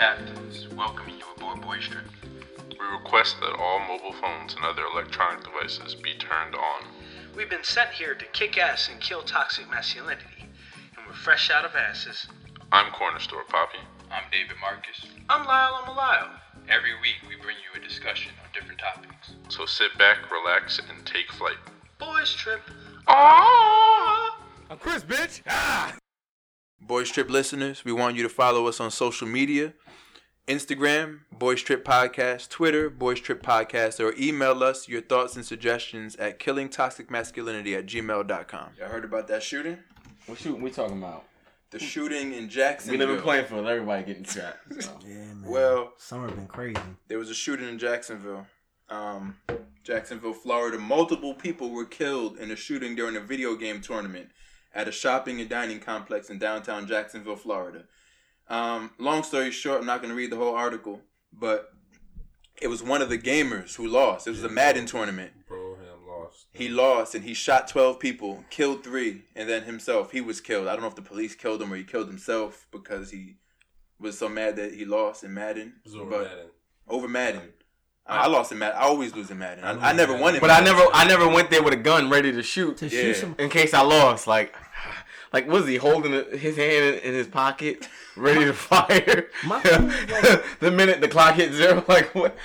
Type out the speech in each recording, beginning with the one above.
captains, welcoming you aboard Boys Trip. We request that all mobile phones and other electronic devices be turned on. We've been sent here to kick ass and kill toxic masculinity, and we're fresh out of asses. I'm Corner Store Papi. I'm David Marcus. I'm Lyle, I'm a Lyle. Every week we bring you a discussion on different topics. So sit back, relax, and take flight. Boys trip. Ah! I'm Chris, bitch. Ah. Boys Trip listeners, we want you to follow us on social media Instagram, Boys Trip Podcast, Twitter, Boys Trip Podcast, or email us your thoughts and suggestions at killingtoxicmasculinity at gmail.com. Y'all heard about that shooting? What shooting we talking about? The shooting in Jacksonville. We Jacksonville. live in Plainfield. Everybody getting shot. So. Yeah, man. Well- summer been crazy. There was a shooting in Jacksonville. Um, Jacksonville, Florida. Multiple people were killed in a shooting during a video game tournament at a shopping and dining complex in downtown Jacksonville, Florida. Um, long story short, I'm not going to read the whole article, but it was one of the gamers who lost. It was a Madden tournament. Bro, him lost. He lost and he shot 12 people, killed three, and then himself, he was killed. I don't know if the police killed him or he killed himself because he was so mad that he lost in Madden. It was over but Madden. over Madden. I I lost in Madden. I always lose in Madden. I, I never won in But I never, I never went there with a gun ready to shoot To Yeah. shoot some. in case I lost. Like, like was he holding his hand in, in his pocket, ready to fire? My like- the minute the clock hit zero, like what?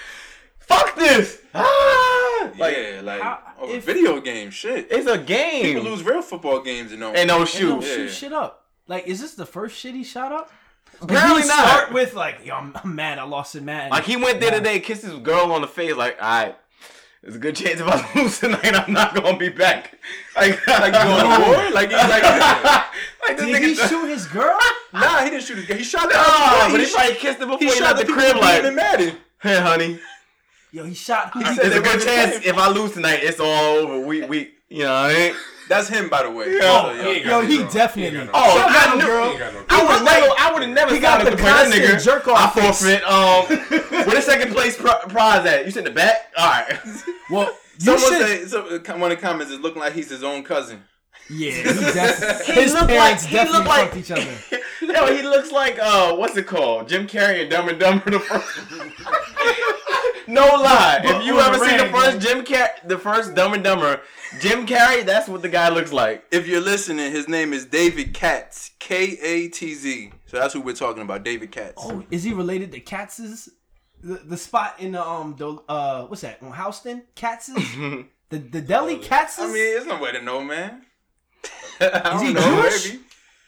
Fuck this! Ah! Like yeah, like how- over if- video game shit. it's a game. People lose real football games and no. and no They don't shoot. Yeah. shoot shit up. Like, is this the first shit he shot up? Apparently not. Start with like, yo, I'm, I'm mad. I lost in Madden. Like he went there Nah. today, kissed his girl on the face, like, alright, there's a good chance if I lose tonight, I'm not gonna be back. Like, like going to war? Like he's like, like this Did he shoot his girl? nah, he didn't shoot. His, girl. he shot the other but he, he probably kissed her before he he, shot left the the crib. Like, beat him in Madden. hey, honey, Yo, he shot. He said there's a good chance if I lose tonight, it's all over. We, we, you know, what I mean? That's him, by the way. Yeah. So, yo, ain't got Yo, he definitely- He no Oh, girl. I knew. girl. He no I girl. would never, I would have never He got the up that constant nigga. jerk I off face. forfeit. Um, where the second place prize at? You sit in the back. All right. Well, you Someone should. say, so, uh, one of the comments is looking like he's his own cousin. Yeah, he def- his looked parents like- definitely looked like- fucked each other. Yo, he looks like uh, what's it called? Jim Carrey and Dumb and Dumber the first. No lie, But- if you ever seen the first. Jim Carrey, the first Dumb and Dumber, Jim Carrey, that's what the guy looks like. If you're listening, his name is David Katz. K A T Z. So that's who we're talking about, David Katz. Oh, is he related to Katz's? The, the spot in the um the uh what's that on Houston? Katz's the the deli Katz's. I mean, there's no way to know, man. I don't he know, Jewish? maybe.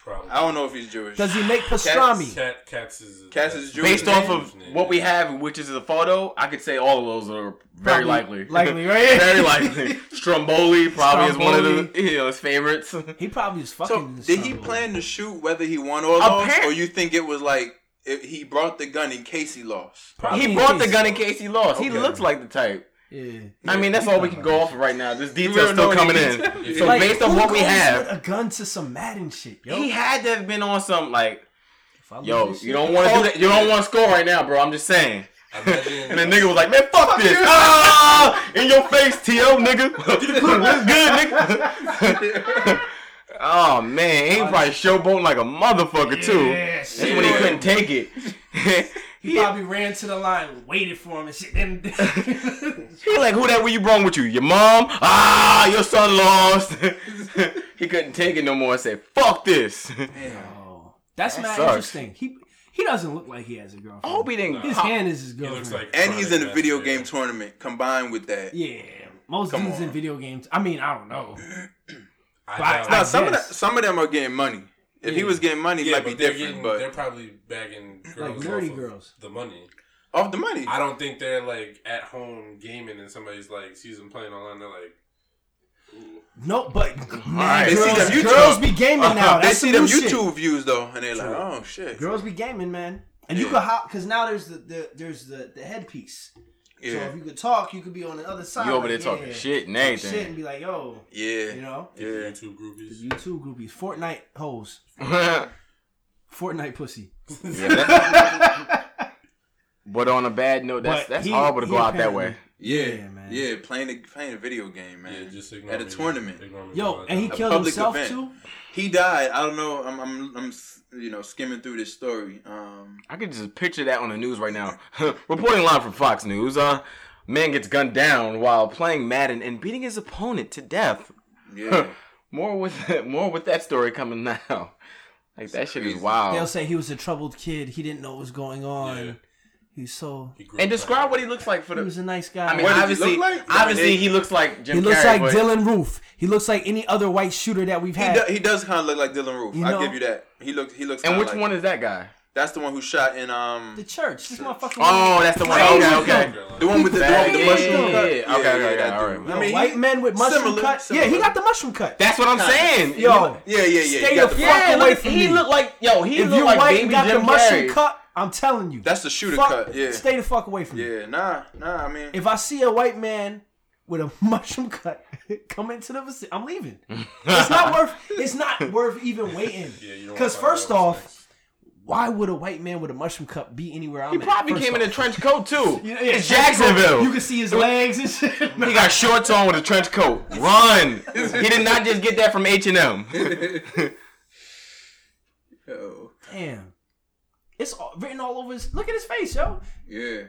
Probably. I don't know if he's Jewish. does he make pastrami? Cat, cats is. Katz is Jewish. Based off of what we have, which is the photo, I could say all of those are very likely. likely, right? very likely. Stromboli probably is one of the Stromboli. you know his favorites. He probably was fucking. So in did he plan to shoot whether he won or lost, Appar- or you think it was like it, he brought the gun in case he lost? Probably he brought the case- gun in case he lost. He looks like the type. Yeah. I mean, that's all we can go off of right now. This detail's don't still coming in. So Like, based on what we goes have, with a gun to some Madden shit, yo. he had to have been on some like, If I lose yo, you don't want to do that. You don't want to score right now, bro. I'm just saying. And the nigga was like, man, fuck, this. Ah, in your face, T.O., nigga. What's good, nigga? oh, man. He probably showboating like a motherfucker, too. Yeah, That's when he couldn't take it. He probably ran to the line, and waited for him, and shit. Then He like, who that were you brung with you? Your mom? Ah, your son lost. he couldn't take it no more and said, fuck this. oh, that's That mad interesting. He he doesn't look like he has a girlfriend. I hope he didn't. his pop- hand is his He girlfriend. looks like. And he's in a video meth, game tournament. Combined with that, yeah, most Come dudes in video games. I mean, I don't know. I But- doubt no, it. some of guess. that, some of them are getting money. If he was getting money, it yeah, might be they're different. getting, but they're probably bagging girls nerdy off of girls. the money. off the money, I don't think they're like at home gaming and somebody's like sees them playing online. They're like, ooh. No, but man, right, they see girls, them YouTube- girls be gaming now. they see some them new shit. YouTube views though, and they're like, "Oh shit." Girls be gaming, man. And you Yeah. could hop because now there's the, the there's the, the headpiece. So if you could talk, you could be on the other side. You over there like, talking yeah, shit and talk everything. Shit and be like, yo, yeah, you know, yeah. YouTube groupies. you two groupies, Fortnite hoes, yeah, Fortnite pussy. that- But on a bad note, that's But that's he- horrible to go out that way. Yeah, Yeah, man. Yeah, playing a playing a video game, man. Yeah, just ignore at a me. tournament. Ignore me Yo, and he. A killed himself event. too. He died. I don't know. I'm I'm I'm you know skimming through this story. Um, I could just picture that on the news right now. Reporting live from Fox News. Uh, man gets gunned down while playing Madden and beating his opponent to death. yeah. more with more with that story coming now. Like that shit is wild. They'll say he was a troubled kid. He didn't know what was going on. Yeah. He's so. He grew and up describe what he looks like for He was a nice guy. I mean, What does he look like? Obviously he looks like Jim he looks Carrey, like but- Dylann Roof. He looks like any other white shooter that we've He, had. do, he does kind of look like Dylann Roof. You I'll give you that. He looks he looks. And which like- one is that guy? That's the one who shot in um the church. This motherfucker. Oh, that's the one. Crazy. Okay, okay. the one with the, the, one with the mushroom yeah, cut. yeah. Okay, okay, that yeah, all dude. right. I mean, white he- men with mushroom similar, cut. similar. Yeah, he got the mushroom cut. That's what I'm saying. Yo, Yeah, yeah, yeah. Stay he the the fuck away look, from he looked like yo. He if looked you're like white baby and got Jim the mushroom Carrey. cut, I'm telling you. That's the shooter fuck, cut. Yeah. Stay the fuck away from me. Yeah, nah, nah. I mean, If I see a white man with a mushroom cut come into the vicinity, I'm leaving. it's not worth. It's not worth even waiting. Yeah, you don't Because wanna find first off, next. why would a white man with a mushroom cut be anywhere I'm He probably First came in a trench coat too. You know, yeah, it's Jacksonville. You can see his legs and shit. He got shorts on with a trench coat. Run! He did not just get that from H and M. yo, Damn. It's all, written all over his. Look at his face, yo. yeah.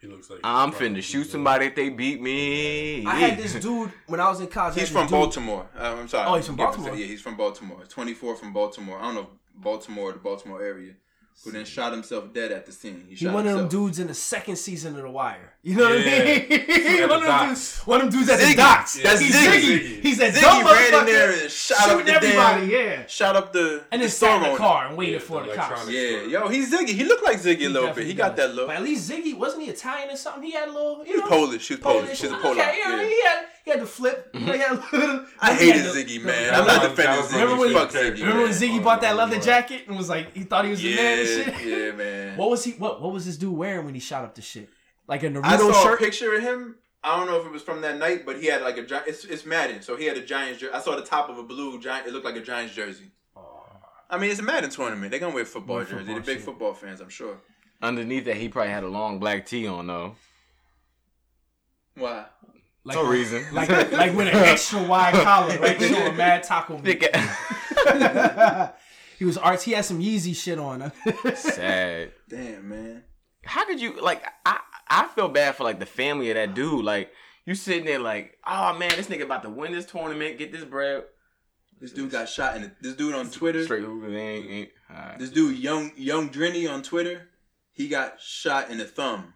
He looks like I'm finna shoot somebody if they beat me. I had this dude when I was in college. He's from dude- Baltimore. Uh, I'm sorry. Oh, he's from Baltimore? Yeah, he's from Baltimore. 24 from Baltimore. I don't know Baltimore, the Baltimore area. Who then shot himself dead at the scene. He He shot one of them dudes in the second season of The Wire. You know what I mean? At one, of them dudes, one of them dudes at the Ziggy. docks. That's He's Ziggy. Ziggy. He's that Ziggy dumb ran in there and shot up shooting the everybody. damn- Yeah. Shot up the And the then sat in the car and waited Yeah, for the the cops. Yeah, yo, he's Ziggy. He looked like Ziggy a little bit. definitely He got that look. But at least Ziggy wasn't he Italian or something? He had a little. You He was know, Polish. She was Polish. She's a ah, Okay, Polak. you know, Yeah. he had he had to flip. He had a little- I hated the- Ziggy, man. I'm not defending that was Ziggy. Remember when- Fuck Ziggy. Remember when. Ziggy bought that leather jacket and was like he thought he was the man and shit? yeah, man. What was he? What What was this dude wearing when he shot up the shit? Like a I Naruto saw shirt. a picture of him. I don't know if it was from that night, but he had like a. It's, it's Madden, so he had a Giants jersey. I saw the top of a blue giant. It looked like a Giants jersey. I mean, it's a Madden tournament. They're gonna wear football Wear jersey. football They're big shit. football fans, I'm sure. Underneath that, he probably had a long black tee on though. Why? Like, No reason. Like like with an extra wide collar, right? Showing mad taco meat. He was arts. He had some Yeezy shit on. Sad. Damn, man. How could you like? I I feel bad for like the family of that dude. Like you sitting there like, oh man, this nigga about to win this tournament, get this bread. This dude got shot in. The, this dude on Twitter. Straight hoopers ain't. ain't alright. This dude, young young Drini on Twitter. He got shot in the thumb.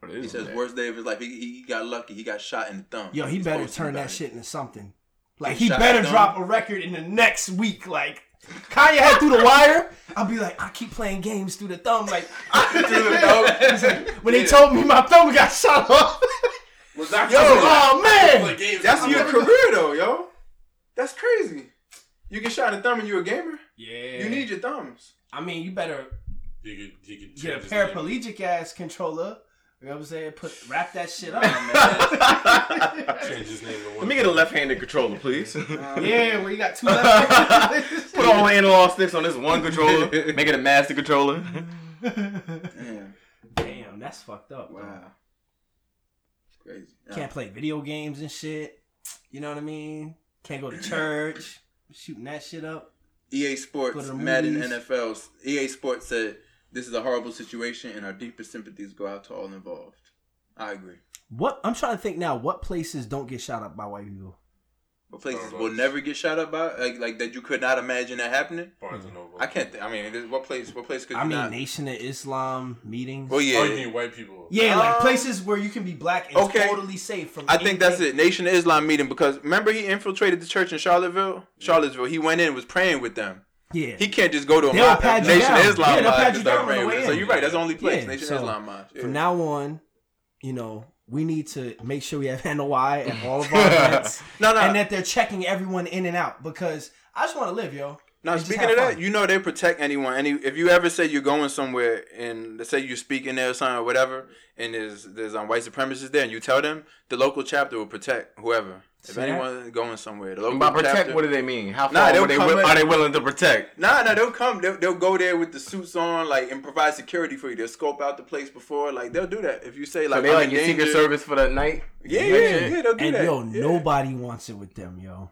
What He says that? worst day of his life. He, he got lucky. He got shot in the thumb. Yo, he He's better turn that shit into something. Like He he better Dumb. drop a record in the next week. Like Kanye had through the wire. I'll be like, I keep playing games through the thumb. Like, He's like, when they told me my thumb got shot off. Was that Yo, oh man, games That's I'm your like- career though, yo. That's crazy. You get shot in the thumb and you're a gamer. yeah. You need your thumbs. I mean, you better You could, you could get a change his name. paraplegic ass controller. You know what I'm saying? Put wrap that shit up. man. Change his name to one. Let me get a left-handed controller, please. yeah, where you got two left. Put all the analog sticks on this one controller. Make it a master controller. Damn. Damn, that's fucked up. Wow. Wow. It's crazy. Can't play video games and shit. You know what I mean? Can't go to church. Shooting that shit up. EA Sports, to the Madden movies. NFL's EA Sports said this is a horrible situation and our deepest sympathies go out to all involved. I agree. What I'm trying to think now. What places don't get shot up by white people? What places Starbucks. will never get shot up by like like that you could not imagine that happening? Barnes and Noble. I can't. Th- I mean, this- what place? What place could you I mean, not? Nation of Islam meetings. Well, yeah. Oh, you mean white people? Yeah, like Um, places where you can be black and okay. totally safe from. I think that's it. Nation of Islam meeting because remember he infiltrated the church in Charlottesville. Charlottesville. He went in and was praying with them. Yeah, He can't just go to a They'll you Nation down. Islam Yeah, you down on praying the with way them. So you're right. That's the only place. Yeah, Nation so Islam. Yeah. From now on, you know, we need to make sure we have NOI at all of our events. No, no. and that they're checking everyone in and out because I just want to live, yo. Now, They speaking have of that, fun. you know they protect anyone. Any if you ever say you're going somewhere and let's say you're speaking there or something or whatever, and there's there's um, white supremacists there, and you tell them, the local chapter will protect whoever. If See that? anyone going somewhere, the local By protect, chapter. what do they mean? How Nah, far they'll are they, wi- in- are they willing to protect? Nah, nah, they'll come. They'll, they'll go there with the suits on, like, and provide security for you. They'll scope out the place before, like, they'll do that. If you say, like, So they like your secret service for the night? Yeah, That yeah, yeah, they'll do And that. yo, Yeah. nobody wants it with them, yo.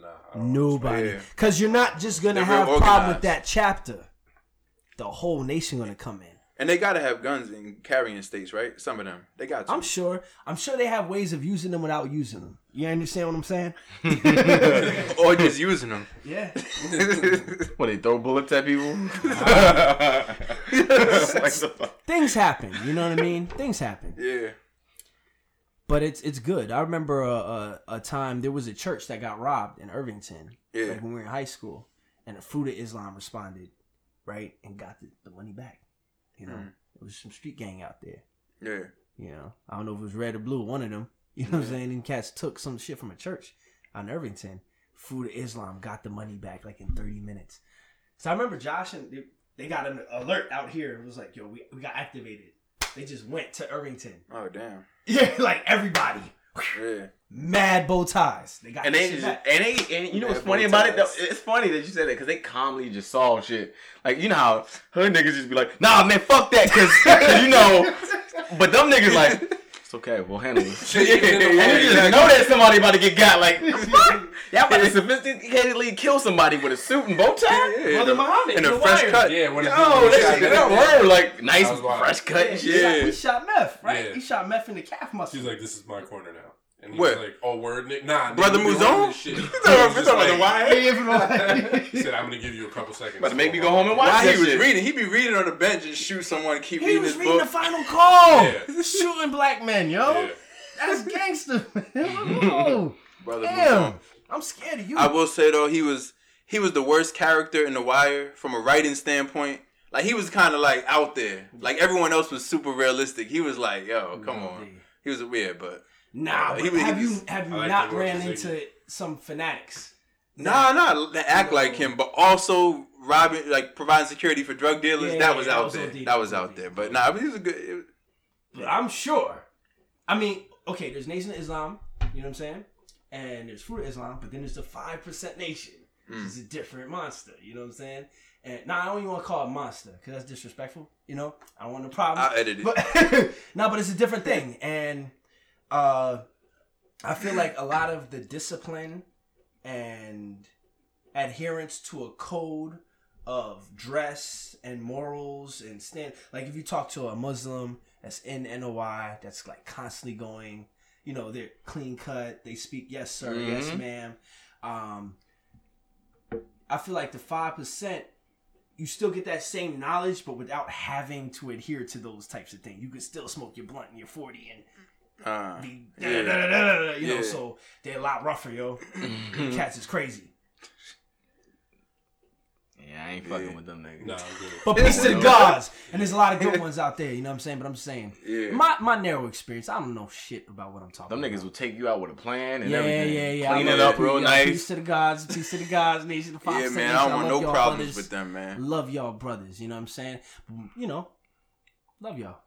Nah, I don't Nobody. Yeah. Because you're not just going to They're real have problem with that chapter. The whole nation going to come in. And they gotta have guns in carrying states, right? Some of them, they got to. I'm sure. I'm sure they have ways of using them without using them. You understand what I'm saying? or just using them. Yeah. When they throw bullets at people? Things happen. You know what I mean? Things happen. yeah. But it's it's good. I remember a, a, a time there was a church that got robbed in Irvington. Yeah. Like when we were in high school, and the Fruit of Islam responded, right, and got the, the money back. You know, Mm. it was some street gang out there. Yeah. You know, I don't know if it was red or blue, one of them. You know what I'm saying? And cats took some shit from a church on Irvington. Fruit of Islam got the money back like in 30 minutes. So I remember Josh and they, they got an alert out here. It was like, yo, we, we got activated. They just went to Irvington. Oh damn. Yeah, like everybody. Yeah. Mad bow ties. They got And they just, and they and you know what's funny bow about it though? It's funny that you said that because they calmly just solve shit. Like you know how her niggas just be like, nah man, fuck that, cause you know. But them niggas like, it's okay, we'll handle it. Yeah, yeah, and yeah, you just exactly. know that somebody about to get got. Like, fuck, y'all about to sophisticatedly kill somebody with a suit and bow tie. Yeah, Brother the- Muhammad, and a fresh wire. cut. Yeah, what is Oh, it? that shit that word like nice I fresh cut Yeah, and he, shot, he shot meth, right? Yeah. He shot meth in the calf muscle. She's like, this is my corner now. And he Where? like, oh, word, Nick? Nah, Brother you Mouzone? running shit. You He talking about- you just talking about the like- wire? He said, I'm going to give you a couple seconds. About to make me go home and watch While he was reading, he'd be reading on the bench and shoot someone, keep he reading was his reading book. the final call. Yeah. Shooting black men, yo. That's gangster, man. Whoa. Brother Damn. I'm scared of you. I will say though, he was he was the worst character in The Wire from a writing standpoint. Like he was kind of like out there. Like everyone else was super realistic. He was like, yo, come on. He was weird, but Nah, He but was- he have you was- have you like not ran uh, you into some fanatics? nah, nah, they act like him, but also robbing, like providing security for drug dealers. Yeah, that was that out was there. OD, that was that was out there. But nah, but he was a good. it was- But I'm sure. I mean, okay, there's Nation of Islam, you know what I'm saying? And there's Fruit Islam, but then there's the 5% Nation, which Mm. is a different monster, you know what I'm saying? And now I don't even want to call it monster because that's disrespectful, you know? I don't want no problem. I'll edit it. But no, but it's a different thing, and uh, I feel like a lot of the discipline and adherence to a code of dress and morals and stand like if you talk to a Muslim that's in NOI that's like constantly going, you know, they're clean cut, they speak yes sir, yes Mhm. ma'am. Um, I feel like the five percent you still get that same knowledge, but without having to adhere to those types of things. You can still smoke your blunt in your 40 and uh, be, Yeah. you know, Yeah. so they're a lot rougher, yo. Cats is crazy. Yeah, I ain't fucking Yeah. with them niggas. Nah, I'm good. But peace to the gods. And there's a lot of good ones out there, you know what I'm saying? But I'm saying, Yeah. my, my narrow experience, I don't know shit about what I'm talking Them about. niggas will take you out with a plan and yeah, everything. yeah, yeah. Clean I it love up you. real Yo, nice. Peace to the gods, peace to the gods, nation, the five yeah, man. Nation. I don't want love no y'all problems brothers. with them, man. Love y'all brothers, you know what I'm saying? You know, love y'all. Facts.